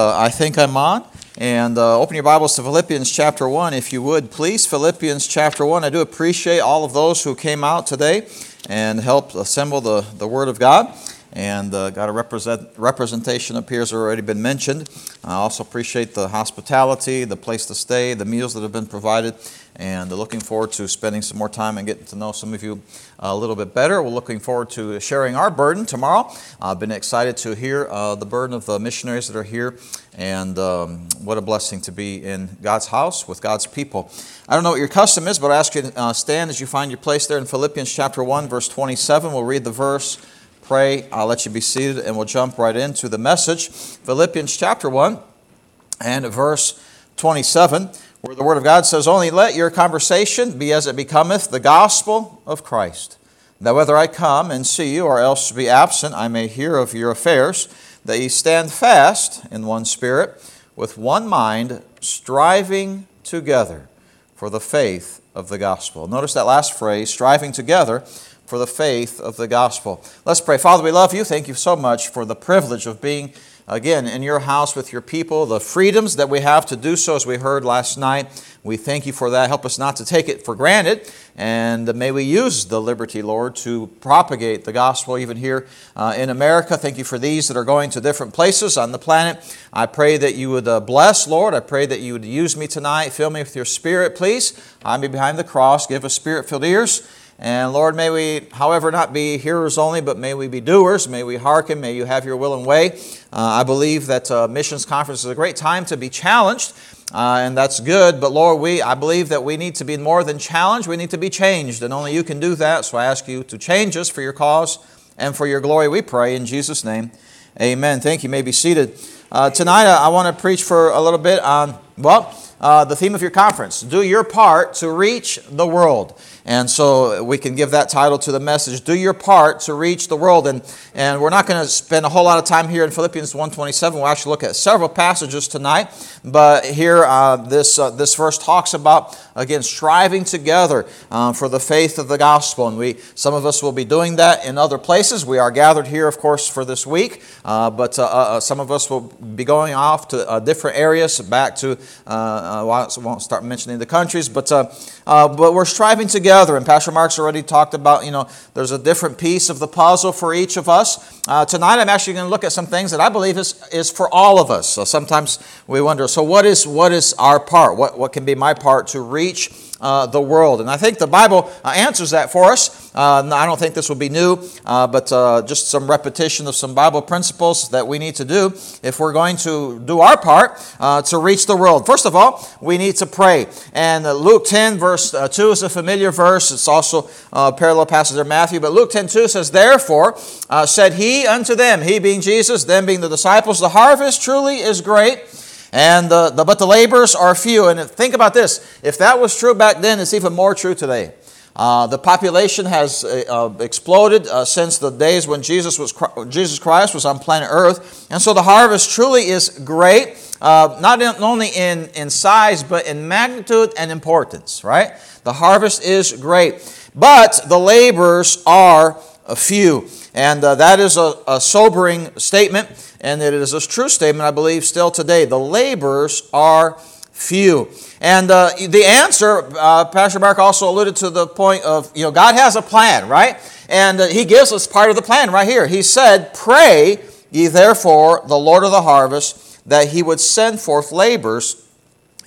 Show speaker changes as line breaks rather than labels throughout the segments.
Uh, I think I'm on. And uh, open your Bibles to Philippians chapter 1, if you would, please. Philippians chapter 1. I do appreciate all of those who came out today and helped assemble the, the Word of God. And uh, got a represent, representation up here has already been mentioned. I also appreciate the hospitality, the place to stay, the meals that have been provided, and looking forward to spending some more time and getting to know some of you a little bit better. We're looking forward to sharing our burden tomorrow. I've been excited to hear uh, the burden of the missionaries that are here, and um, what a blessing to be in God's house with God's people. I don't know what your custom is, but I ask you to uh, stand as you find your place there in Philippians chapter 1, verse 27. We'll read the verse pray. I'll let you be seated and we'll jump right into the message. Philippians chapter 1 and verse 27, where the Word of God says, Only let your conversation be as it becometh the gospel of Christ, that whether I come and see you or else be absent, I may hear of your affairs, that ye stand fast in one spirit, with one mind, striving together for the faith of the gospel. Notice that last phrase, striving together for the faith of the gospel. Let's pray. Father, we love you. Thank you so much for the privilege of being again in your house with your people, the freedoms that we have to do so, as we heard last night. We thank you for that. Help us not to take it for granted. And may we use the liberty, Lord, to propagate the gospel even here uh, in America. Thank you for these that are going to different places on the planet. I pray that you would uh, bless, Lord. I pray that you would use me tonight. Fill me with your spirit, please. I'm behind the cross. Give us spirit filled ears. And Lord, may we, however, not be hearers only, but may we be doers. May we hearken. May you have your will and way. Uh, I believe that uh, missions conference is a great time to be challenged, uh, and that's good. But Lord, we, I believe that we need to be more than challenged. We need to be changed, and only you can do that. So I ask you to change us for your cause and for your glory. We pray in Jesus' name. Amen. Thank you. you may be seated. Uh, tonight, I want to preach for a little bit on well uh, the theme of your conference. Do your part to reach the world. And so we can give that title to the message, Do Your Part to Reach the World. And, and we're not going to spend a whole lot of time here in Philippians 1.27. We'll actually look at several passages tonight. But here, uh, this, uh, this verse talks about, again, striving together uh, for the faith of the gospel. And we, some of us will be doing that in other places. We are gathered here, of course, for this week. Uh, but uh, some of us will be going off to different areas, back to, Uh, I won't start mentioning the countries, but, uh, uh, but we're striving together together. And Pastor Mark's already talked about, you know, there's a different piece of the puzzle for each of us. Uh, tonight, I'm actually going to look at some things that I believe is, is for all of us. So sometimes we wonder, so what is, what is our part? What, what can be my part to reach uh, the world? And I think the Bible uh, answers that for us. Uh, I don't think this will be new, uh, but uh, just some repetition of some Bible principles that we need to do if we're going to do our part uh, to reach the world. First of all, we need to pray. And Luke 10, verse 2 is a familiar verse. It's also a parallel passage in Matthew. But Luke 10, 2 says, Therefore said he unto them, he being Jesus, them being the disciples, the harvest truly is great and the, the, but the laborers are few. And think about this if that was true back then, it's even more true today. Uh, the population has uh, uh exploded uh, since the days when Jesus, was, Jesus Christ was on planet Earth. And so the harvest truly is great, uh, not in, only in, in size, but in magnitude and importance, right? The harvest is great. But the laborers are a few. And uh, that is a, a sobering statement and it is a true statement, I believe, still today. The laborers are few. And uh, the answer, uh, Pastor Mark also alluded to the point of, you know, God has a plan, right? And uh, He gives us part of the plan right here. He said, Pray ye therefore the Lord of the harvest that He would send forth laborers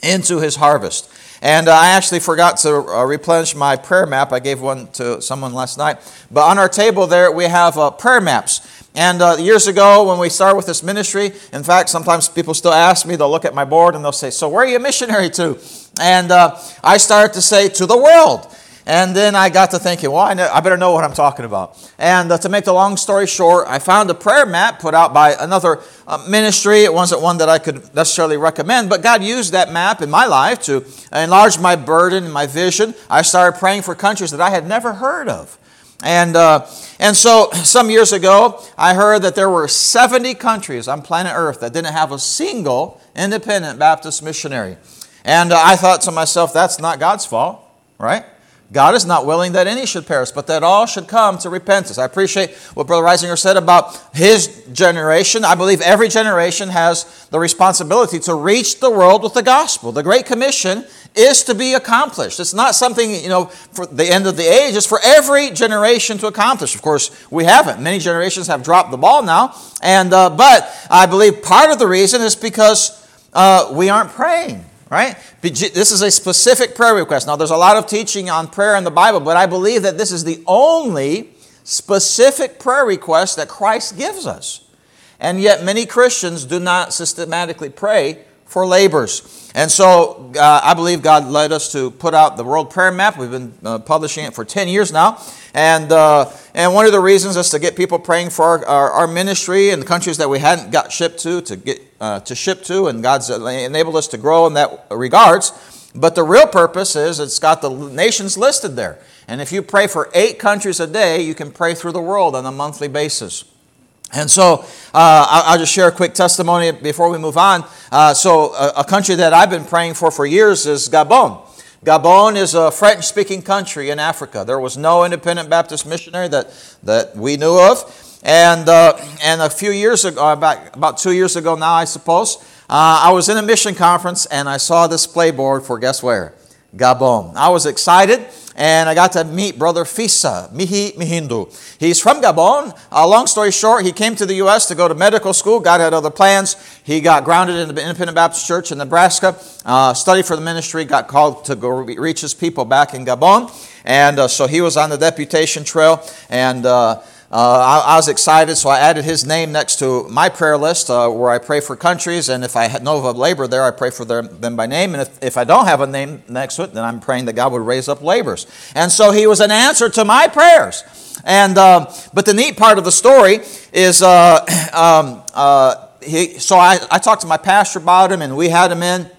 into His harvest. And uh, I actually forgot to uh, replenish my prayer map. I gave one to someone last night. But on our table there, we have uh, prayer maps. And uh, years ago, when we started with this ministry, in fact, sometimes people still ask me, they'll look at my board and they'll say, So, where are you a missionary to? And uh, I started to say, To the world. And then I got to thinking, well, I, know, I better know what I'm talking about. And uh, to make the long story short, I found a prayer map put out by another uh, ministry. It wasn't one that I could necessarily recommend, but God used that map in my life to enlarge my burden and my vision. I started praying for countries that I had never heard of. And, uh, and so some years ago, I heard that there were 70 countries on planet Earth that didn't have a single independent Baptist missionary. And uh, I thought to myself, that's not God's fault, right? God is not willing that any should perish, but that all should come to repentance. I appreciate what Brother Reisinger said about his generation. I believe every generation has the responsibility to reach the world with the gospel. The Great Commission is to be accomplished. It's not something, you know, for the end of the age. It's for every generation to accomplish. Of course, we haven't. Many generations have dropped the ball now. And, uh, but I believe part of the reason is because uh, we aren't praying right? This is a specific prayer request. Now, there's a lot of teaching on prayer in the Bible, but I believe that this is the only specific prayer request that Christ gives us. And yet, many Christians do not systematically pray for labors. And so uh, I believe God led us to put out the World Prayer Map. We've been uh, publishing it for 10 years now. And, uh, and one of the reasons is to get people praying for our, our, our ministry and the countries that we hadn't got shipped to, to, get, uh, to ship to. And God's enabled us to grow in that regards. But the real purpose is it's got the nations listed there. And if you pray for eight countries a day, you can pray through the world on a monthly basis. And so uh, I'll just share a quick testimony before we move on. Uh, so, a, a, country that I've been praying for for years is Gabon. Gabon is a French speaking country in Africa. There was no independent Baptist missionary that, that we knew of. And, uh, and a few years ago, about, about two years ago now, I suppose, uh, I was in a mission conference and I saw this playboard for guess where? Gabon. I was excited and I got to meet Brother Fisa, Mihi Mihindu. He's from Gabon. Uh, long story short, he came to the U.S. to go to medical school. God had other plans. He got grounded in the Independent Baptist Church in Nebraska, uh, studied for the ministry, got called to go reach his people back in Gabon. And uh, so he was on the deputation trail. And uh, uh, I, I, was excited, so I added his name next to my prayer list uh, where I pray for countries. And if I know of a labor there, I pray for them, them by name. And if, if I don't have a name next to it, then I'm praying that God would raise up laborers. And so he was an answer to my prayers. And um, but the neat part of the story is, uh, um, uh, he, so I, I talked to my pastor about him, and we had him in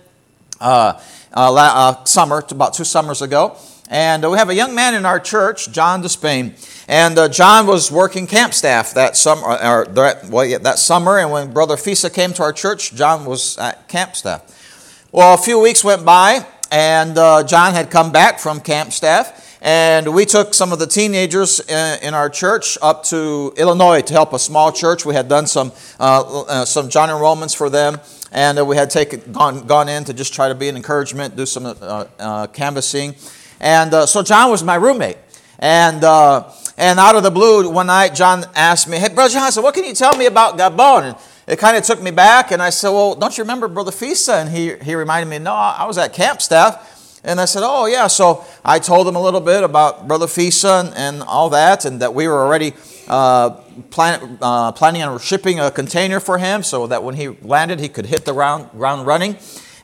uh, uh, summer, about two summers ago. And we have a young man in our church, John Despain. And uh, John was working camp staff that summer, uh, or that, well, yeah, that summer. And when Brother Fisa came to our church, John was at camp staff. Well, a few weeks went by, and uh, John had come back from camp staff. And we took some of the teenagers in, uh, in our church up to Illinois to help a small church. We had done some, uh, uh, some John enrollments for them and we had taken, gone, gone in to just try to be an encouragement, do some uh, uh, canvassing. And uh, so John was my roommate. And and out of the blue, one night, John asked me, Hey, Brother John, said, what can you tell me about Gabon? And it kind of took me back, and I said, Well, don't you remember Brother Fisa? And he, he reminded me, No, I was at camp staff. And I said, Oh, yeah. So I told him a little bit about Brother Fisa and, and all that, and that we were already uh, plan, uh, planning on shipping a container for him so that when he landed, he could hit the ground, ground running.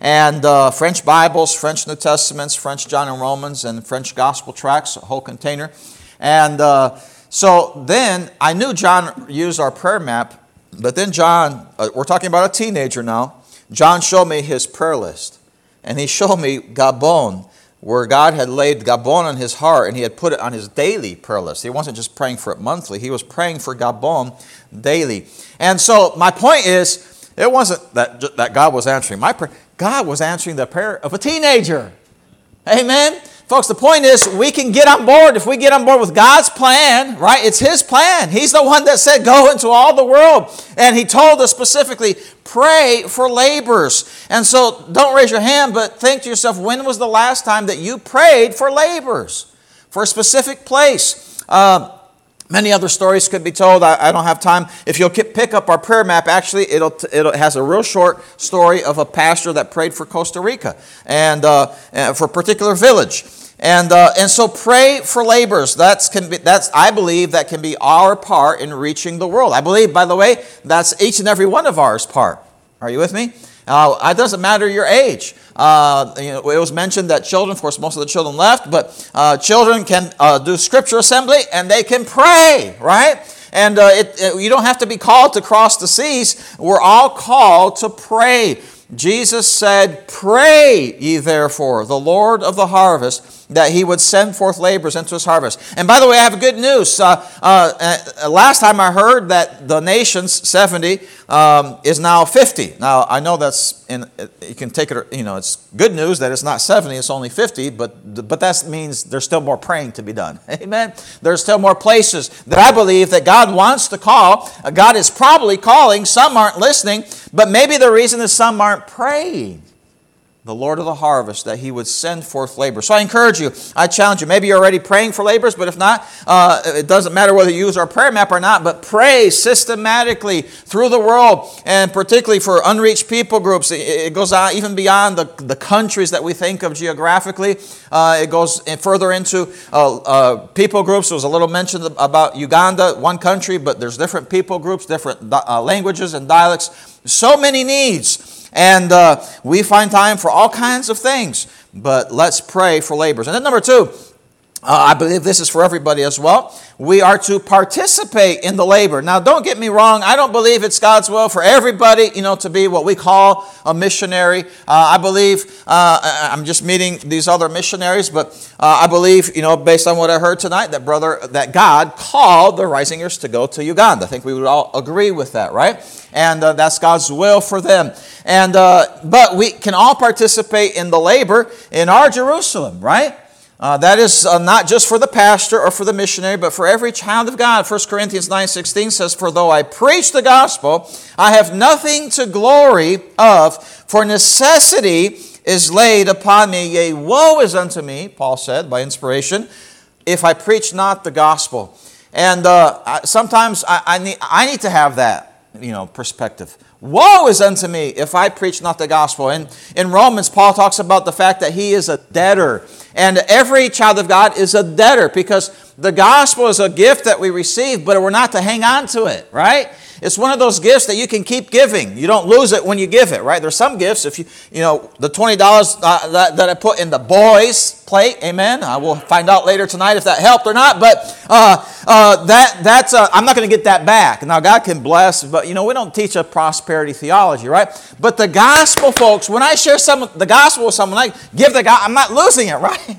And uh, French Bibles, French New Testaments, French John and Romans, and French Gospel tracts, a whole container. And uh, so then I knew John used our prayer map, but then John, uh, we're talking about a teenager now, John showed me his prayer list. And he showed me Gabon, where God had laid Gabon on his heart and he had put it on his daily prayer list. He wasn't just praying for it monthly, he was praying for Gabon daily. And so my point is, it wasn't that, that God was answering my prayer, God was answering the prayer of a teenager. Amen. Folks, the point is we can get on board if we get on board with God's plan, right? It's His plan. He's the one that said, Go into all the world. And He told us specifically, pray for laborers. And so don't raise your hand, but think to yourself, when was the last time that you prayed for laborers? For a specific place? Uh, Many other stories could be told. I, I, don't have time. If you'll pick up our prayer map, actually, it'll, it has a real short story of a pastor that prayed for Costa Rica and uh, for a particular village. And, uh, and so pray for laborers. That's, can be, that's, I believe that can be our part in reaching the world. I believe, by the way, that's each and every one of ours part. Are you with me? Uh, it doesn't matter your age. Uh, you know, it was mentioned that children, of course, most of the children left, but uh, children can uh, do scripture assembly and they can pray, right? And uh, it, it, you don't have to be called to cross the seas. We're all called to pray. Jesus said, Pray ye therefore, the Lord of the harvest that he would send forth laborers into his harvest. And by the way, I have good news. Uh, uh, uh, last time I heard that the nation's 70 um, is now 50. Now, I know that's, in, you can take it, you know, it's good news that it's not 70, it's only 50, but, but that means there's still more praying to be done. Amen? There's still more places that I believe that God wants to call. God is probably calling. Some aren't listening, but maybe the reason is some aren't praying the Lord of the harvest, that he would send forth labor. So I encourage you, I challenge you. Maybe you're already praying for laborers, but if not, uh, it doesn't matter whether you use our prayer map or not, but pray systematically through the world, and particularly for unreached people groups. It, goes out even beyond the, the countries that we think of geographically. Uh, it goes further into uh, uh, people groups. There was a little mention about Uganda, one country, but there's different people groups, different uh, languages and dialects. So many needs. And uh, we find time for all kinds of things, but let's pray for laborers. And then, number two, uh, I believe this is for everybody as well. We are to participate in the labor. Now, don't get me wrong. I don't believe it's God's will for everybody, you know, to be what we call a missionary. Uh, I believe uh, I'm just meeting these other missionaries, but uh, I believe, you know, based on what I heard tonight, that brother, that God called the Reisingers to go to Uganda. I think we would all agree with that, right? And uh, that's God's will for them. And uh, but we can all participate in the labor in our Jerusalem, right? Uh, that is uh, not just for the pastor or for the missionary, but for every child of God. 1 Corinthians 9.16 says, For though I preach the gospel, I have nothing to glory of, for necessity is laid upon me. Yea, woe is unto me, Paul said by inspiration, if I preach not the gospel. And uh, sometimes I, I, need, I need to have that, you know, perspective. Woe is unto me if I preach not the gospel. And in Romans, Paul talks about the fact that he is a debtor. And every child of God is a debtor because the gospel is a gift that we receive, but we're not to hang on to it, right? It's one of those gifts that you can keep giving. You don't lose it when you give it, right? There's some gifts, if you, you know, the $20 uh, that, that I put in the boys' plate, amen. I will find out later tonight if that helped or not, but uh, uh, that, that's, uh, I'm not going to get that back. Now, God can bless, but, you know, we don't teach a prosperity theology, right? But the gospel, folks, when I share some, the gospel with someone, I give the God, I'm not losing it, right?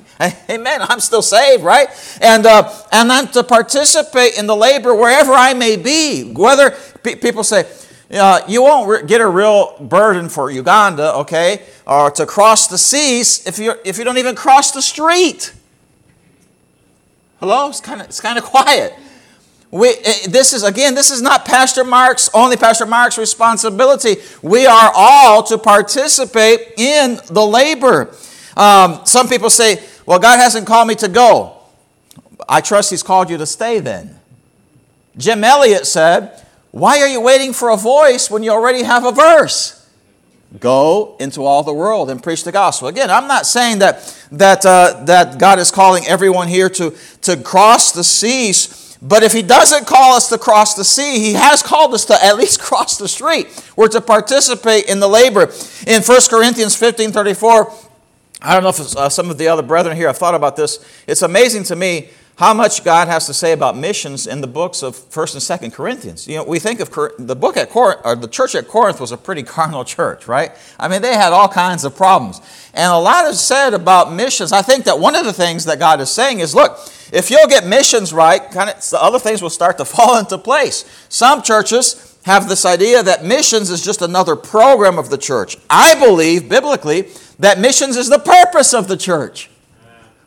amen. I'm still saved, right? And, uh, and I'm to participate in the labor wherever I may be, whether people say, uh, you won't re- get a real burden for Uganda, okay, or to cross the seas if you if you don't even cross the street. Hello, it's kind of it's kind of quiet. We, eh, this is again, this is not Pastor Mark's only Pastor Mark's responsibility. We are all to participate in the labor. Um, some people say, "Well, God hasn't called me to go." I trust He's called you to stay. Then, Jim Elliot said, why are you waiting for a voice when you already have a verse? Go into all the world and preach the gospel. Again, I'm not saying that, that, uh, that God is calling everyone here to, to cross the seas, but if He doesn't call us to cross the sea, He has called us to at least cross the street. We're to participate in the labor. In 1 Corinthians 15 34, I don't know if uh, some of the other brethren here have thought about this. It's amazing to me how much God has to say about missions in the books of 1st and 2nd Corinthians. You know, we think of the book at Corinth, or the church at Corinth was a pretty carnal church, right? I mean, they had all kinds of problems. And a lot is said about missions. I think that one of the things that God is saying is, look, if you'll get missions right, kind of the other things will start to fall into place. Some churches have this idea that missions is just another program of the church. I believe biblically that missions is the purpose of the church.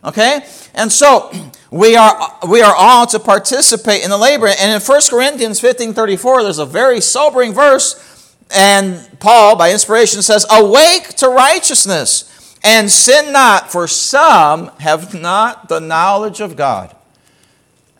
Okay? And so we are, we are all to participate in the labor. And in 1 Corinthians 15 34, there's a very sobering verse. And Paul, by inspiration, says, Awake to righteousness and sin not, for some have not the knowledge of God.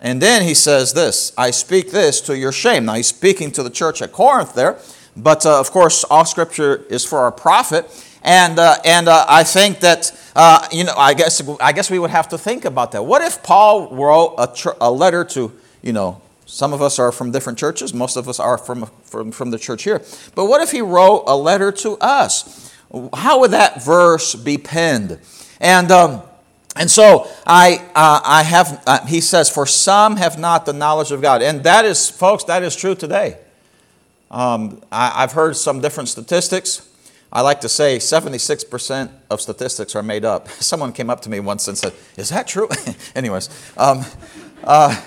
And then he says this I speak this to your shame. Now he's speaking to the church at Corinth there, but uh, of course, all scripture is for our profit. And, uh, and uh, I think that, uh, you know, I guess, I guess we would have to think about that. What if Paul wrote a, tr- a letter to, you know, some of us are from different churches, most of us are from, from, from the church here. But what if he wrote a letter to us? How would that verse be penned? And, um, and so I, uh, I have, uh, he says, for some have not the knowledge of God. And that is, folks, that is true today. Um, I, I've heard some different statistics. I like to say 76% of statistics are made up. Someone came up to me once and said, Is that true? Anyways, um, uh,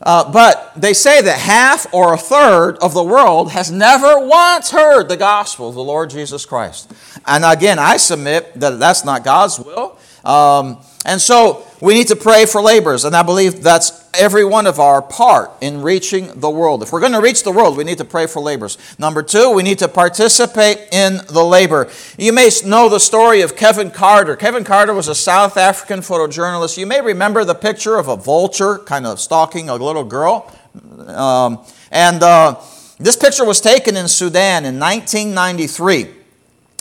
uh, but they say that half or a third of the world has never once heard the gospel of the Lord Jesus Christ. And again, I submit that that's not God's will. Um, and so we need to pray for laborers, and I believe that's every one of our part in reaching the world. If we're going to reach the world, we need to pray for laborers. Number two, we need to participate in the labor. You may know the story of Kevin Carter. Kevin Carter was a South African photojournalist. You may remember the picture of a vulture kind of stalking a little girl. Um, and uh, this picture was taken in Sudan in 1993.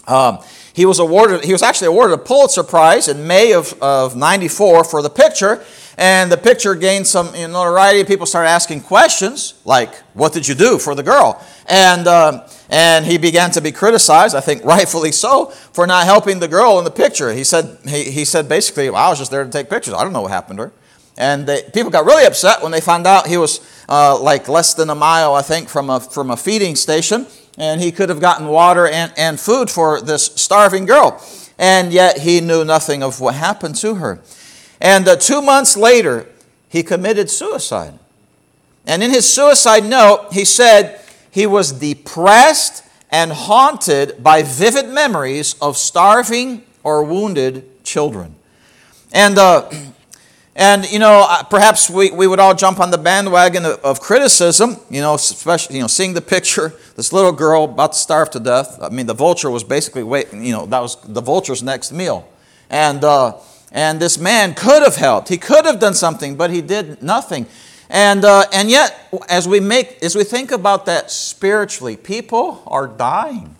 Um, he was awarded, he was actually awarded a Pulitzer Prize in May of, of 94 for the picture. And the picture gained some notoriety. People started asking questions like, What did you do for the girl? And, uh, and he began to be criticized, I think rightfully so, for not helping the girl in the picture. He said, he, he said basically, well, I was just there to take pictures. I don't know what happened to her. And they, people got really upset when they found out he was uh, like less than a mile, I think, from a, from a feeding station and he could have gotten water and, and food for this starving girl. And yet he knew nothing of what happened to her. And uh, two months later, he committed suicide. And in his suicide note, he said he was depressed and haunted by vivid memories of starving or wounded children. And uh, and, you know, uh, perhaps we, we would all jump on the bandwagon of, of, criticism, you know, especially, you know, seeing the picture, this little girl about to starve to death. I mean, the vulture was basically waiting, you know, that was the vulture's next meal. And, uh, and this man could have helped. He could have done something, but he did nothing. And, uh, and yet, as we, make, as we think about that spiritually, people are dying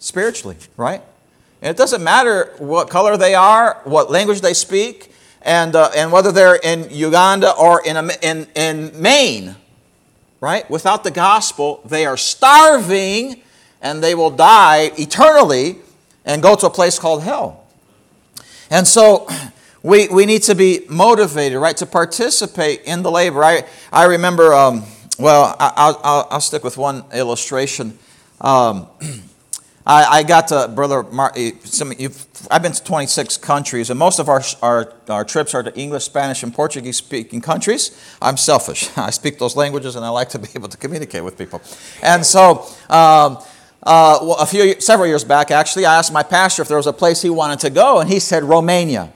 spiritually, right? And it doesn't matter what color they are, what language they speak and, uh, and whether they're in Uganda or in, in, in Maine, right? Without the gospel, they are starving and they will die eternally and go to a place called hell. And so we, we need to be motivated, right, to participate in the labor. I, I remember, um, well, I, will I'll stick with one illustration. Um, I, I got to, Brother Mark, some, I've been to 26 countries, and most of our, our, our trips are to English, Spanish, and Portuguese speaking countries. I'm selfish. I speak those languages, and I like to be able to communicate with people. And so, um, uh, well, a few, several years back, actually, I asked my pastor if there was a place he wanted to go, and he said Romania.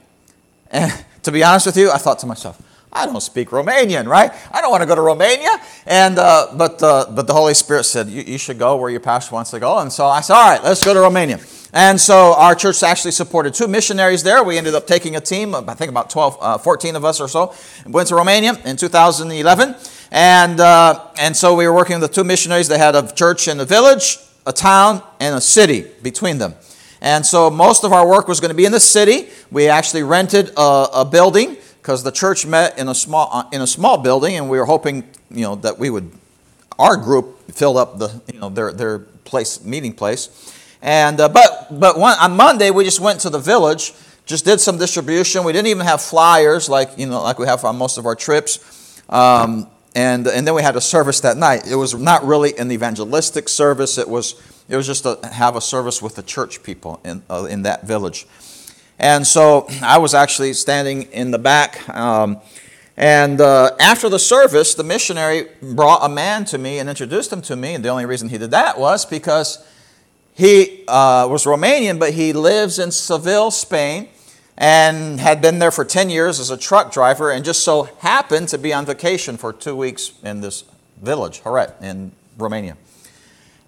And to be honest with you, I thought to myself, I don't speak Romanian, right? I don't want to go to Romania. And, uh, but, uh, but the Holy Spirit said, you, you should go where your pastor wants to go. And so I said, all right, let's go to Romania. And so our church actually supported two missionaries there. We ended up taking a team, I think about 12, uh, 14 of us or so, went to Romania in 2011. And, uh, and so we were working with the two missionaries. They had a church in a village, a town, and a city between them. And so most of our work was going to be in the city. We actually rented a, a building because the church met in a small uh, in a small building, and we were hoping, you know, that we would our group filled up the you know their their place meeting place, and uh, but but one, on Monday we just went to the village, just did some distribution. We didn't even have flyers like you know like we have on most of our trips. Um, and, and then we had a service that night. It was not really an evangelistic service. It was, it was just to have a service with the church people in, uh, in that village. And so I was actually standing in the back. Um, and uh, after the service, the missionary brought a man to me and introduced him to me. And the only reason he did that was because he uh, was Romanian, but he lives in Seville, Spain, and had been there for 10 years as a truck driver, and just so happened to be on vacation for two weeks in this village, Huret, in Romania.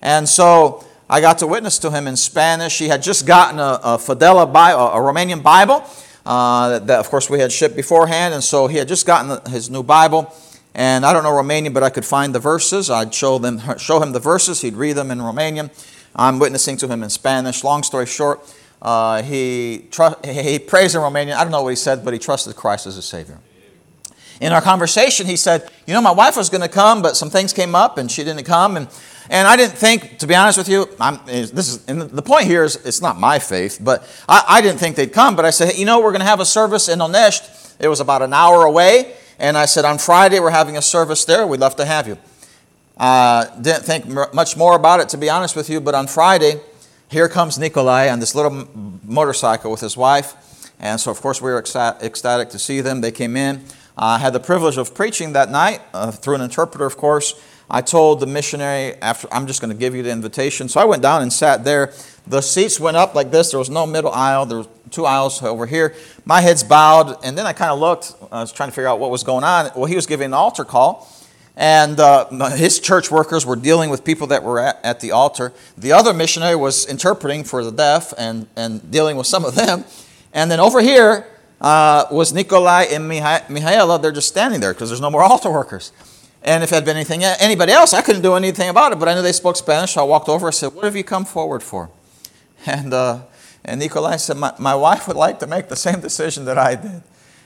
And so I got to witness to him in Spanish. He had just gotten a, a Fidela Bible, a Romanian Bible uh, that, of course, we had shipped beforehand, and so he had just gotten his new Bible. And I don't know Romanian, but I could find the verses. I'd show, them, show him the verses. He'd read them in Romanian. I'm witnessing to him in Spanish. Long story short, uh, he, tr- he prays in Romanian. I don't know what he said, but he trusted Christ as a Savior. In our conversation, he said, You know, my wife was going to come, but some things came up and she didn't come. And and I didn't think, to be honest with you, I'm, this is, and the point here is it's not my faith, but I, I didn't think they'd come. But I said, hey, you know, we're going to have a service in Onești. It was about an hour away. And I said, on Friday, we're having a service there. We'd love to have you. Uh, didn't think much more about it, to be honest with you, but on Friday, here comes Nikolai on this little motorcycle with his wife. And so, of course, we were ecstatic to see them. They came in. I had the privilege of preaching that night uh, through an interpreter, of course. I told the missionary, after I'm just going to give you the invitation. So I went down and sat there. The seats went up like this. There was no middle aisle. There were two aisles over here. My head's bowed. And then I kind of looked. I was trying to figure out what was going on. Well, he was giving an altar call. And uh, his church workers were dealing with people that were at, at the altar. The other missionary was interpreting for the deaf and, and dealing with some of them. And then over here uh, was Nikolai and Mihaela. They're just standing there because there's no more altar workers. And if it had been anything, anybody else, I couldn't do anything about it. But I knew they spoke Spanish. So I walked over and said, What have you come forward for? And, uh, and Nikolai said, my, my wife would like to make the same decision that I did.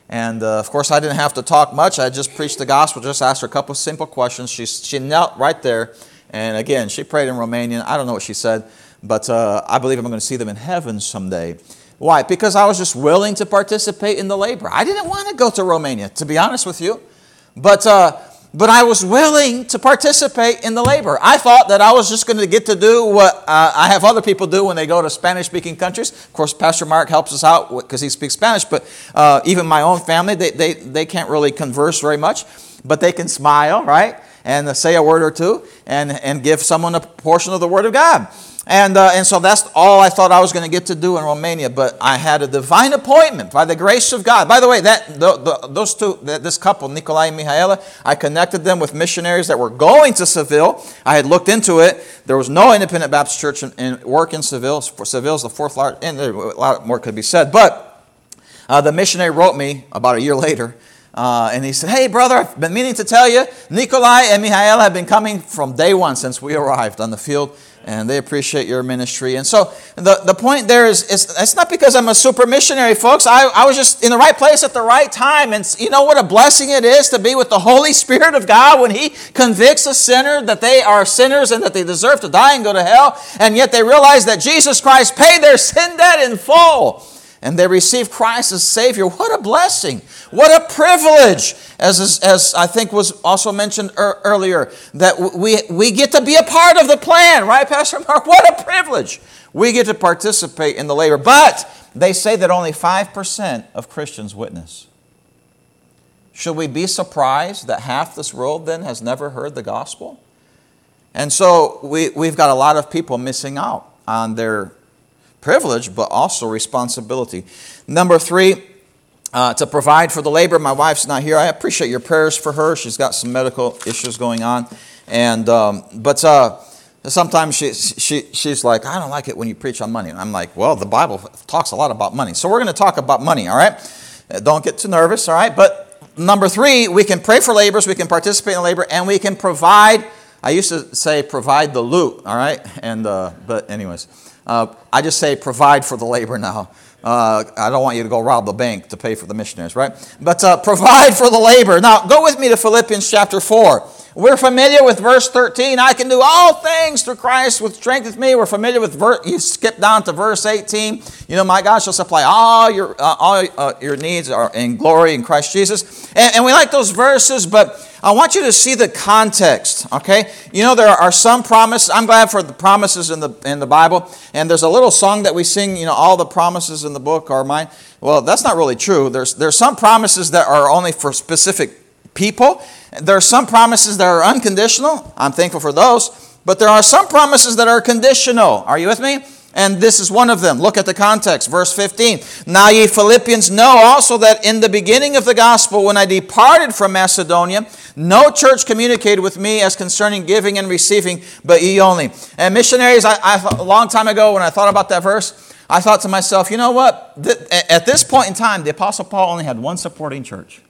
And uh, of course, I didn't have to talk much. I just preached the gospel, just asked her a couple of simple questions. She, she knelt right there. And again, she prayed in Romanian. I don't know what she said, but uh, I believe I'm going to see them in heaven someday. Why? Because I was just willing to participate in the labor. I didn't want to go to Romania, to be honest with you. But, uh, but I was willing to participate in the labor. I thought that I was just going to get to do what uh, I have other people do when they go to Spanish speaking countries. Of course, Pastor Mark helps us out because he speaks Spanish, but uh, even my own family, they, they, they can't really converse very much, but they can smile, right? And say a word or two and, and give someone a portion of the Word of God. And, uh, and so that's all I thought I was going to get to do in Romania. But I had a divine appointment by the grace of God. By the way, that the, the, those two, this couple, Nikolai and Mihaela, I connected them with missionaries that were going to Seville. I had looked into it. There was no independent Baptist church in, in work in Seville. Seville is the fourth largest, and a lot more could be said. But uh, the missionary wrote me about a year later. Uh, and he said, Hey, brother, I've been meaning to tell you, Nikolai and Mihaela have been coming from day one since we arrived on the field and they appreciate your ministry. And so the, the point there is, is it's not because I'm a super missionary, folks. I, I was just in the right place at the right time. And you know what a blessing it is to be with the Holy Spirit of God when He convicts a sinner that they are sinners and that they deserve to die and go to hell. And yet they realize that Jesus Christ paid their sin debt in full and they receive Christ as Savior. What a blessing! What a privilege! As, as I think was also mentioned er, earlier, that we, we get to be a part of the plan, right, Pastor Mark? What a privilege! We get to participate in the labor. But they say that only 5% of Christians witness. Should we be surprised that half this world then has never heard the gospel? And so we, we've got a lot of people missing out on their privilege, but also responsibility. Number three, uh, to provide for the labor. My wife's not here. I appreciate your prayers for her. She's got some medical issues going on. And, um, but uh, sometimes she, she, she's like, I don't like it when you preach on money. And I'm like, well, the Bible talks a lot about money. So we're going to talk about money, all right? Uh, don't get too nervous, all right? But number three, we can pray for laborers, we can participate in labor, and we can provide. I used to say provide the loot, all right? And, uh, but anyways. Uh, I just say provide for the labor now. Uh, I don't want you to go rob the bank to pay for the missionaries, right? But uh, provide for the labor. Now, go with me to Philippians chapter 4. We're familiar with verse 13. I can do all things through Christ which strengthens me. We're familiar with verse, you skip down to verse 18. You know, my God shall supply all your, uh, all, uh, your needs are in glory in Christ Jesus. And, and we like those verses, but I want you to see the context, okay? You know, there are some promises. I'm glad for the promises in the, in the Bible. And there's a little song that we sing, you know, all the promises in the book are mine. Well, that's not really true. There's, there's some promises that are only for specific people. There are some promises that are unconditional. I'm thankful for those. But there are some promises that are conditional. Are you with me? And this is one of them. Look at the context, verse 15. Now, ye Philippians know also that in the beginning of the gospel, when I departed from Macedonia, no church communicated with me as concerning giving and receiving, but ye only. And missionaries, I, I, a long time ago, when I thought about that verse, I thought to myself, you know what? At this point in time, the Apostle Paul only had one supporting church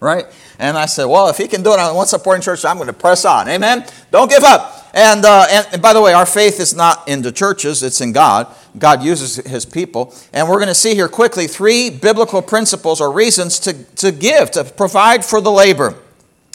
right? And I said, well, if he can do it on one supporting church, I'm going to press on. Amen? Don't give up. And, uh, and, and, by the way, our faith is not in the churches, it's in God. God uses his people. And we're going to see here quickly three biblical principles or reasons to, to give, to provide for the labor.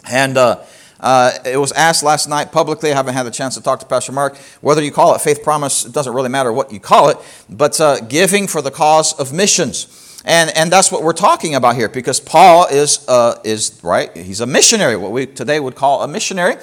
And uh, uh, it was asked last night publicly. I haven't had the chance to talk to Pastor Mark. Whether you call it faith promise, it doesn't really matter what you call it, but uh, giving for the cause of missions. And, and that's what we're talking about here because Paul is, uh, is, right, he's a missionary, what we today would call a missionary.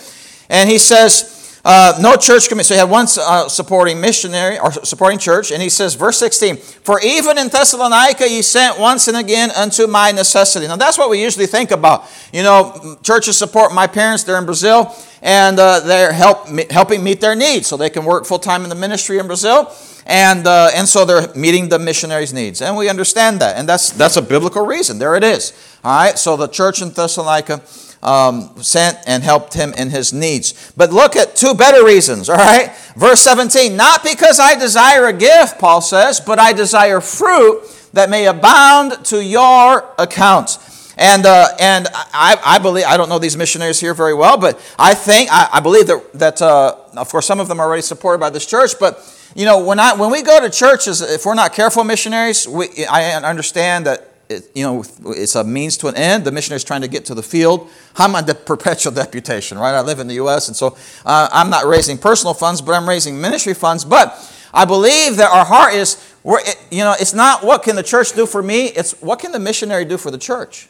And he says, Uh, no church committee. So he had one uh, supporting missionary or supporting church, and he says, verse 16, For even in Thessalonica ye sent once and again unto my necessity. Now that's what we usually think about. You know, churches support my parents, they're in Brazil, and uh, they're help, helping meet their needs so they can work full time in the ministry in Brazil. And, uh, and so they're meeting the missionaries' needs. And we understand that. And that's, that's a biblical reason. There it is. All right, so the church in Thessalonica um, sent and helped him in his needs. But look at two better reasons, all right? Verse 17, not because I desire a gift, Paul says, but I desire fruit that may abound to your account. And, uh, and I, I believe, I don't know these missionaries here very well, but I think, I, I believe that, that uh, of course, some of them are already supported by this church, but, you know, when, I, when we go to churches, if we're not careful missionaries, we, I understand that it, you know, it's a means to an end. The missionary is trying to get to the field. I'm on the perpetual deputation, right? I live in the U.S., and so uh, I'm not raising personal funds, but I'm raising ministry funds. But I believe that our heart is, we're, it, you know, it's not what can the church do for me, it's what can the missionary do for the church,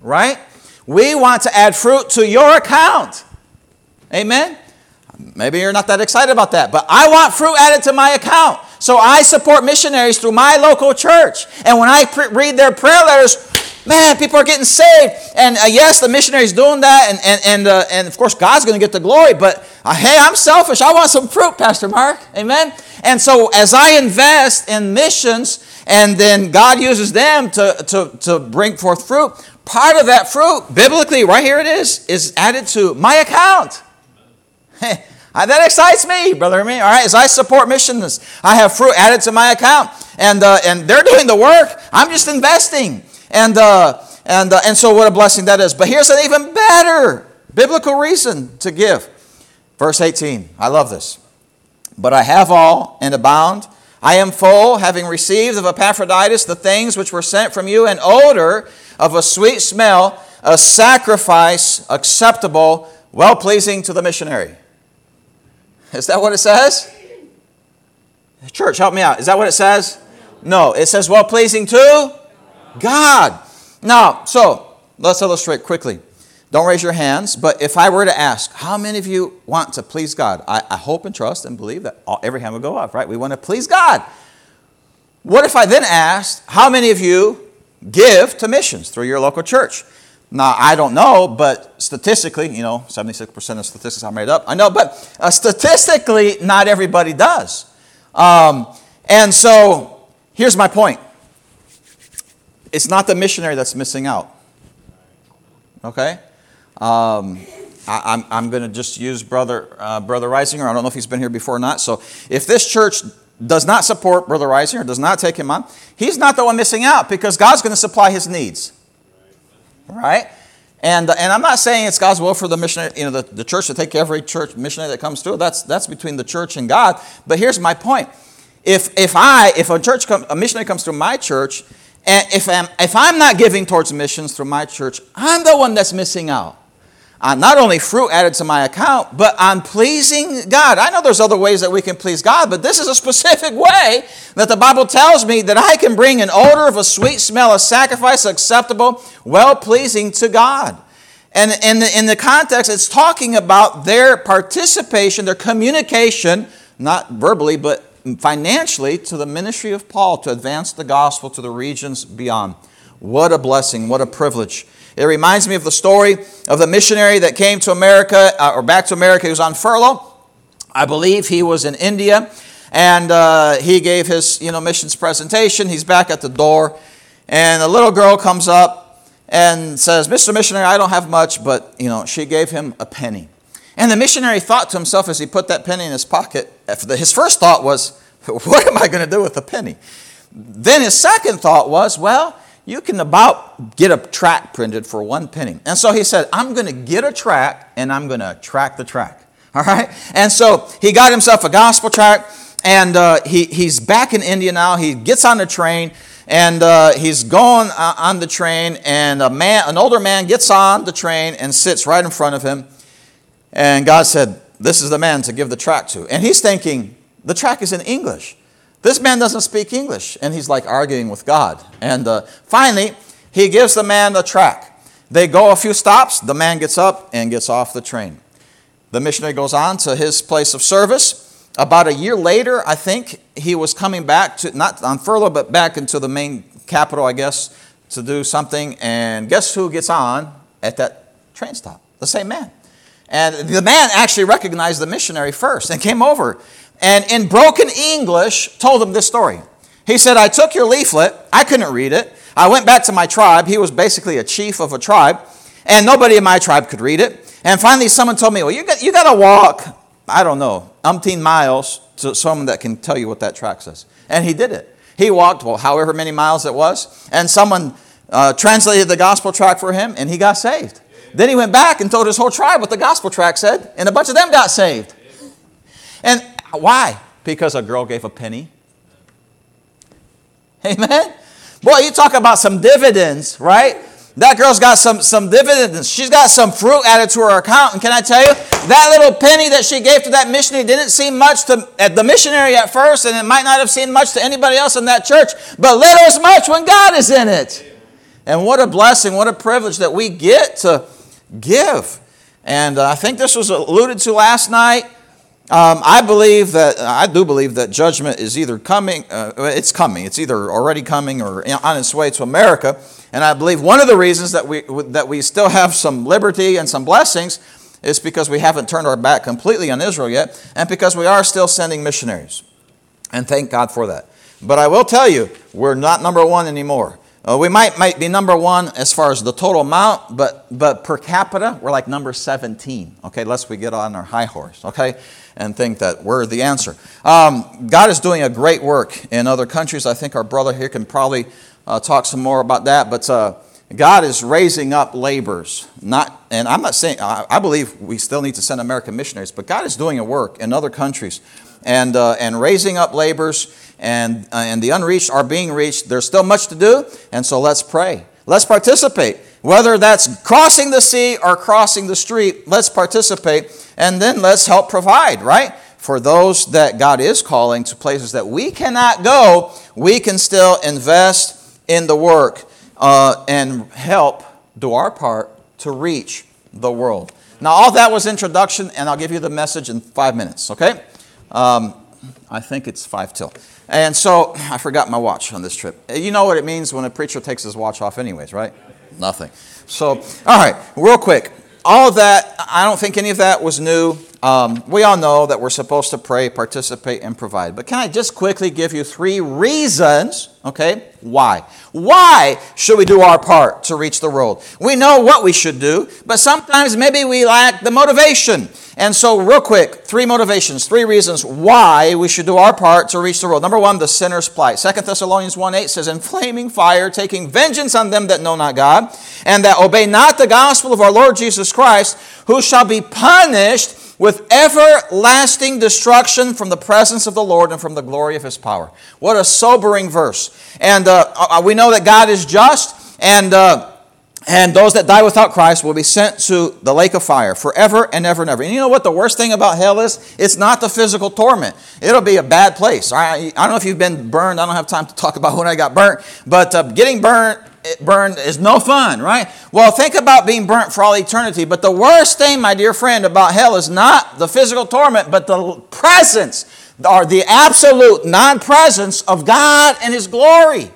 right? We want to add fruit to your account. Amen? Maybe you're not that excited about that, but I want fruit added to my account. So I support missionaries through my local church. And when I pre- read their prayer letters, man, people are getting saved. And uh, yes, the missionary's doing that. And, and, and, uh, and of course, God's going to get the glory. But uh, hey, I'm selfish. I want some fruit, Pastor Mark. Amen. And so as I invest in missions, and then God uses them to, to, to bring forth fruit, part of that fruit, biblically, right here it is, is added to my account. Uh, that excites me, brother. Me, all right. As I support missions, I have fruit added to my account, and uh, and they're doing the work. I'm just investing, and uh, and uh, and so what a blessing that is. But here's an even better biblical reason to give. Verse 18. I love this. But I have all and abound. I am full, having received of Epaphroditus the things which were sent from you, an odor of a sweet smell, a sacrifice acceptable, well pleasing to the missionary. Is that what it says? Church, help me out. Is that what it says? No, it says well pleasing to God. Now, so let's illustrate quickly. Don't raise your hands, but if I were to ask, how many of you want to please God? I, I hope and trust and believe that all, every hand would go up, right? We want to please God. What if I then asked, how many of you give to missions through your local church? Now, I don't know, but statistically, you know, 76% of statistics are made up. I know, but uh, statistically, not everybody does. Um, and so, here's my point it's not the missionary that's missing out. Okay? Um, I, am I'm, I'm going to just use Brother, uh, Brother Reisinger. I don't know if he's been here before or not. So, if this church does not support Brother Reisinger, does not take him on, he's not the one missing out because God's going to supply his needs right? And, and I'm not saying it's God's will for the missionary, you know, the, the church to take every church missionary that comes through. That's, that's between the church and God. But here's my point. If, if I, if a church, come, a missionary comes through my church, and if I'm, if I'm not giving towards missions through my church, I'm the one that's missing out uh, not only fruit added to my account, but I'm pleasing God. I know there's other ways that we can please God, but this is a specific way that the Bible tells me that I can bring an odor of a sweet smell, a sacrifice acceptable, well pleasing to God. And in the, in the context, it's talking about their participation, their communication, not verbally, but financially, to the ministry of Paul to advance the gospel to the regions beyond. What a blessing, what a privilege. It reminds me of the story of the missionary that came to America, uh, or back to America. He was on furlough. I believe he was in India, and uh, he gave his you know missions presentation. He's back at the door, and a little girl comes up and says, "Mr. Missionary, I don't have much, but you know." She gave him a penny, and the missionary thought to himself as he put that penny in his pocket. His first thought was, "What am I going to do with the penny?" Then his second thought was, "Well." You can about get a track printed for one penny. And so he said, I'm going to get a track and I'm going to track the track. All right? And so he got himself a gospel track and uh, he, he's back in India now. He gets on the train and uh, he's going uh, on the train and a man, an older man gets on the train and sits right in front of him. And God said, This is the man to give the track to. And he's thinking, The track is in English. This man doesn't speak English, and he's like arguing with God. And uh, finally, he gives the man the track. They go a few stops, the man gets up and gets off the train. the missionary goes on to his place of service. About a year later, I think he was coming back to, not on furlough, but back into the main capital, I guess, to do something. And guess who gets on at that train stop? The same man. And the man actually recognized the missionary first and came over and in broken English told him this story. He said, I took your leaflet, I couldn't read it. I went back to my tribe. He was basically a chief of a tribe, and nobody in my tribe could read it. And finally, someone told me, Well, you got, you got to walk, I don't know, umpteen miles to someone that can tell you what that track says. And he did it. He walked, well, however many miles it was, and someone uh, translated the gospel track for him, and he got saved. Then he went back and told his whole tribe what the gospel track said, and a bunch of them got saved. And why? Because a girl gave a penny. Amen? Boy, you talk about some dividends, right? That girl's got some, some dividends. She's got some fruit added to her account. And can I tell you, that little penny that she gave to that missionary didn't seem much to at the missionary at first, and it might not have seemed much to anybody else in that church, but little is much when God is in it. And what a blessing, what a privilege that we get to give. And uh, I think this was alluded to last night. Um, I believe that, I do believe that judgment is either coming, uh, it's coming, it's either already coming or on its way to America. And I believe one of the reasons that we, that we still have some liberty and some blessings is because we haven't turned our back completely on Israel yet, and because we are still sending missionaries. And thank God for that. But I will tell you, we're not number one anymore. Uh, we might, might be number one as far as the total amount, but, but per capita, we're like number 17, okay, lest we get on our high horse, okay, and think that we're the answer. Um, God is doing a great work in other countries. I think our brother here can probably uh, talk some more about that, but uh, God is raising up laborers. Not, and I'm not saying, I, I, believe we still need to send American missionaries, but God is doing a work in other countries and, uh, and raising up laborers and, uh, and the unreached are being reached. There's still much to do, and so let's pray. Let's participate. Whether that's crossing the sea or crossing the street, let's participate, and then let's help provide, right? For those that God is calling to places that we cannot go, we can still invest in the work uh, and help do our part to reach the world. Now, all that was introduction, and I'll give you the message in five minutes, okay? Um, I think it's five till. And so I forgot my watch on this trip. You know what it means when a preacher takes his watch off, anyways, right? Nothing. So, all right, real quick. All of that, I don't think any of that was new. Um, we all know that we're supposed to pray, participate, and provide. But can I just quickly give you three reasons, okay, why? Why should we do our part to reach the world? We know what we should do, but sometimes maybe we lack the motivation. And so, real quick, three motivations, three reasons why we should do our part to reach the world. Number one, the sinner's plight. Second Thessalonians 1 8 says, In flaming fire, taking vengeance on them that know not God, and that obey not the gospel of our Lord Jesus Christ, who shall be punished with everlasting destruction from the presence of the Lord and from the glory of his power. What a sobering verse. And uh, uh, we know that God is just, and, uh, and those that die without Christ will be sent to the lake of fire forever and ever and ever. And you know what the worst thing about hell is? It's not the physical torment. It'll be a bad place. I, I don't know if you've been burned. I don't have time to talk about when I got burnt, but uh, getting burnt burned is no fun, right? Well, think about being burnt for all eternity. But the worst thing, my dear friend, about hell is not the physical torment, but the presence or the absolute non presence of God and His glory.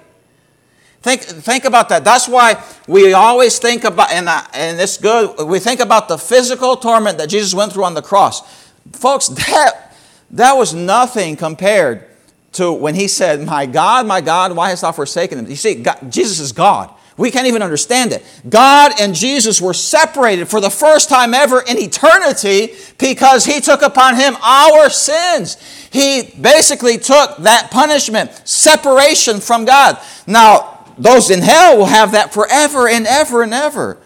Think, think about that. That's why we always think about, and, I, and it's good, we think about the physical torment that Jesus went through on the cross. Folks, that, that was nothing compared to when he said, My God, my God, why hast thou forsaken him? You see, God, Jesus is God. We can't even understand it. God and Jesus were separated for the first time ever in eternity because he took upon him our sins. He basically took that punishment, separation from God. Now, those in hell will have that forever and ever and ever.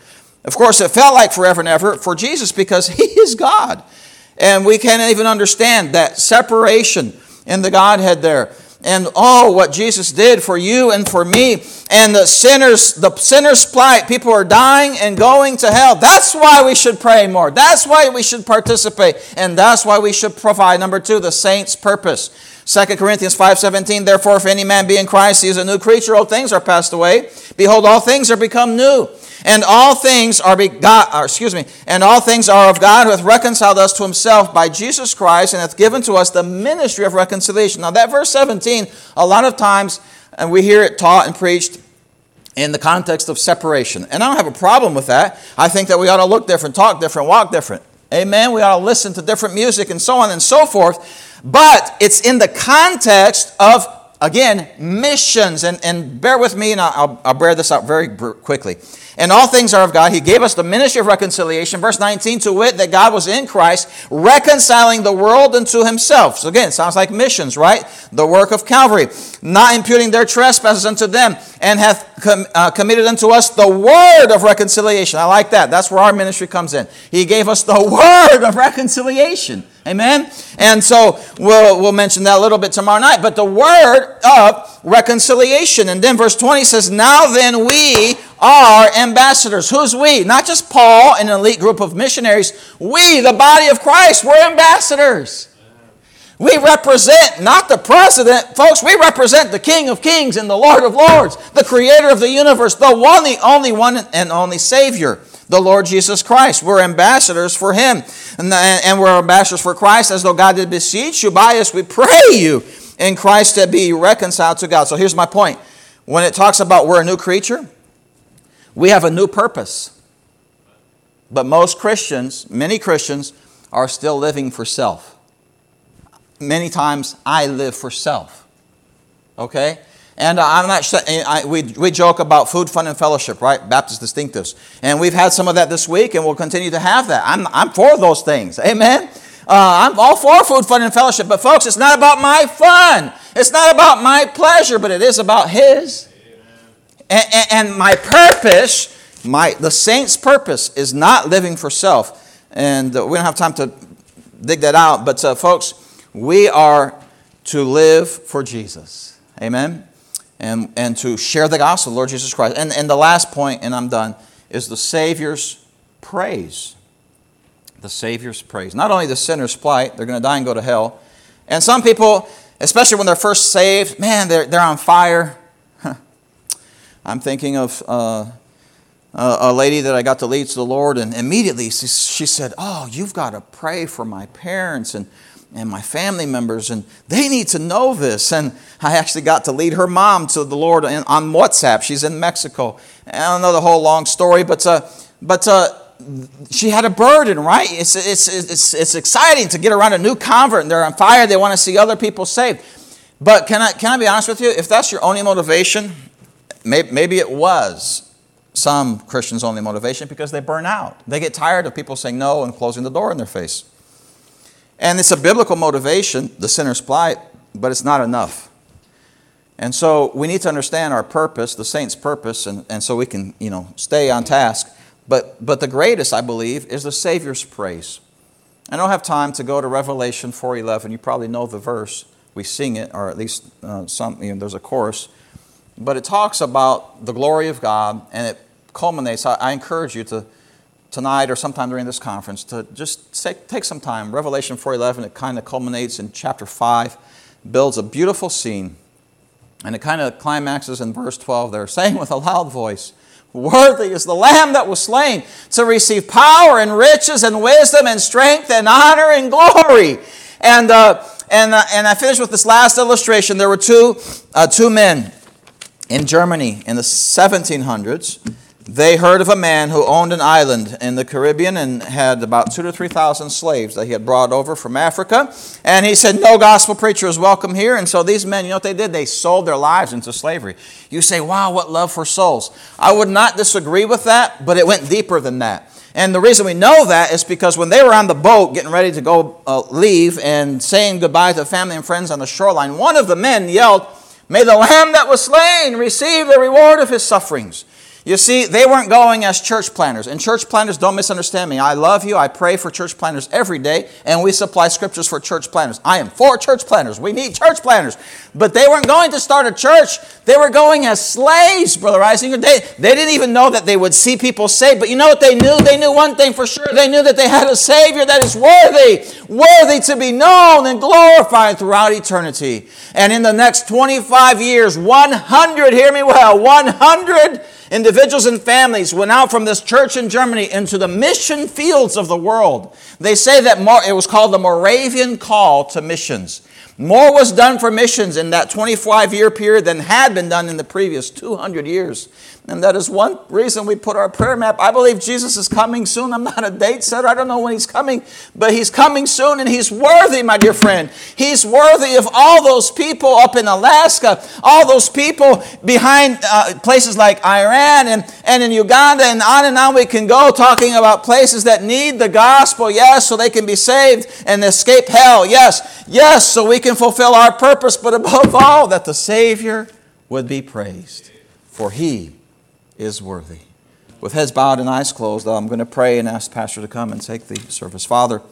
Of course, it felt like forever and ever for Jesus because he is God. And we can't even understand that separation in the Godhead there. And oh, what Jesus did for you and for me. And the sinners, the sinner's plight. People are dying and going to hell. That's why we should pray more. That's why we should participate. And that's why we should provide. Number two, the saint's purpose. 2 Corinthians 5:17 Therefore if any man be in Christ he is a new creature old things are passed away behold all things are become new and all things are begot or uh, excuse me and all things are of God who hath reconciled us to himself by Jesus Christ and hath given to us the ministry of reconciliation. Now that verse 17 a lot of times and we hear it taught and preached in the context of separation. And I don't have a problem with that. I think that we ought to look different, talk different, walk different. Amen. We ought to listen to different music and so on and so forth. But it's in the context of, again, missions. And, and bear with me, and I'll, I'll bear this out very quickly. And all things are of God. He gave us the ministry of reconciliation. Verse 19, to wit, that God was in Christ, reconciling the world unto himself. So again, it sounds like missions, right? The work of Calvary. Not imputing their trespasses unto them, and hath com- uh, committed unto us the word of reconciliation. I like that. That's where our ministry comes in. He gave us the word of reconciliation. Amen? And so we'll, we'll mention that a little bit tomorrow night. But the word of reconciliation. And then verse 20 says, Now then we are ambassadors. Who's we? Not just Paul and an elite group of missionaries. We, the body of Christ, we're ambassadors. We represent not the president, folks, we represent the King of Kings and the Lord of Lords, the creator of the universe, the one, the only one, and only Savior the Lord Jesus Christ. We're ambassadors for Him. And, and we're ambassadors for Christ as though God did beseech you by us. We pray you in Christ to be reconciled to God. So here's my point. When it talks about we're a new creature, we have a new purpose. But most Christians, many Christians, are still living for self. Many times I live for self. Okay? And I'm not sure, I, we, we joke about food, fun, and fellowship, right? Baptist distinctives. And we've had some of that this week, and we'll continue to have that. I'm, I'm for those things. Amen? Uh, I'm all for food, fun, and fellowship. But, folks, it's not about my fun. It's not about my pleasure, but it is about His. And, and, and my purpose, my, the saint's purpose, is not living for self. And uh, we don't have time to dig that out. But, uh, folks, we are to live for Jesus. Amen? And, and to share the gospel Lord Jesus Christ. And, and the last point, and I'm done, is the Savior's praise. The Savior's praise. Not only the sinner's plight, they're going to die and go to hell. And some people, especially when they're first saved, man, they're, they're on fire. I'm thinking of uh, a lady that I got to lead to the Lord, and immediately she said, Oh, you've got to pray for my parents. And and my family members, and they need to know this. And I actually got to lead her mom to the Lord on WhatsApp. She's in Mexico. I don't know the whole long story, but, uh, but uh, she had a burden, right? It's, it's, it's, it's exciting to get around a new convert, and they're on fire. They want to see other people saved. But can I, can I be honest with you? If that's your only motivation, maybe, maybe it was some Christians' only motivation because they burn out. They get tired of people saying no and closing the door in their face. And it's a biblical motivation, the sinner's plight, but it's not enough. And so we need to understand our purpose, the saint's purpose, and, and so we can, you know, stay on task. But, but the greatest, I believe, is the Savior's praise. I don't have time to go to Revelation 4.11. You probably know the verse. We sing it, or at least uh, some, you know, there's a chorus. But it talks about the glory of God, and it culminates. I, I encourage you to tonight or sometime during this conference to just take, some time. Revelation 4.11, it kind of culminates in chapter 5, builds a beautiful scene, and it kind of climaxes in verse 12 there, saying with a loud voice, Worthy is the Lamb that was slain to receive power and riches and wisdom and strength and honor and glory. And, uh, and, uh, and I finish with this last illustration. There were two, uh, two men in Germany in the 1700s they heard of a man who owned an island in the Caribbean and had about two to three thousand slaves that he had brought over from Africa. And he said, No gospel preacher is welcome here. And so these men, you know what they did? They sold their lives into slavery. You say, Wow, what love for souls. I would not disagree with that, but it went deeper than that. And the reason we know that is because when they were on the boat getting ready to go uh, leave and saying goodbye to family and friends on the shoreline, one of the men yelled, May the lamb that was slain receive the reward of his sufferings. You see, they weren't going as church planners. And church planners, don't misunderstand me. I love you. I pray for church planners every day, and we supply scriptures for church planners. I am for church planners. We need church planners. But they weren't going to start a church. They were going as slaves, Brother Reisinger. They, they didn't even know that they would see people saved. But you know what they knew? They knew one thing for sure. They knew that they had a Savior that is worthy, worthy to be known and glorified throughout eternity. And in the next 25 years, 100, hear me well, 100 Individuals and families went out from this church in Germany into the mission fields of the world. They say that it was called the Moravian Call to Missions. More was done for missions in that 25 year period than had been done in the previous 200 years. And that is one reason we put our prayer map. I believe Jesus is coming soon. I'm not a date setter. I don't know when he's coming, but he's coming soon and he's worthy, my dear friend. He's worthy of all those people up in Alaska, all those people behind uh, places like Iran and, and in Uganda, and on and on we can go talking about places that need the gospel, yes, so they can be saved and escape hell, yes, yes, so we can fulfill our purpose, but above all, that the Savior would be praised. For he is worthy. With heads bowed and eyes closed, I'm going to pray and ask Pastor to come and take the service. Father,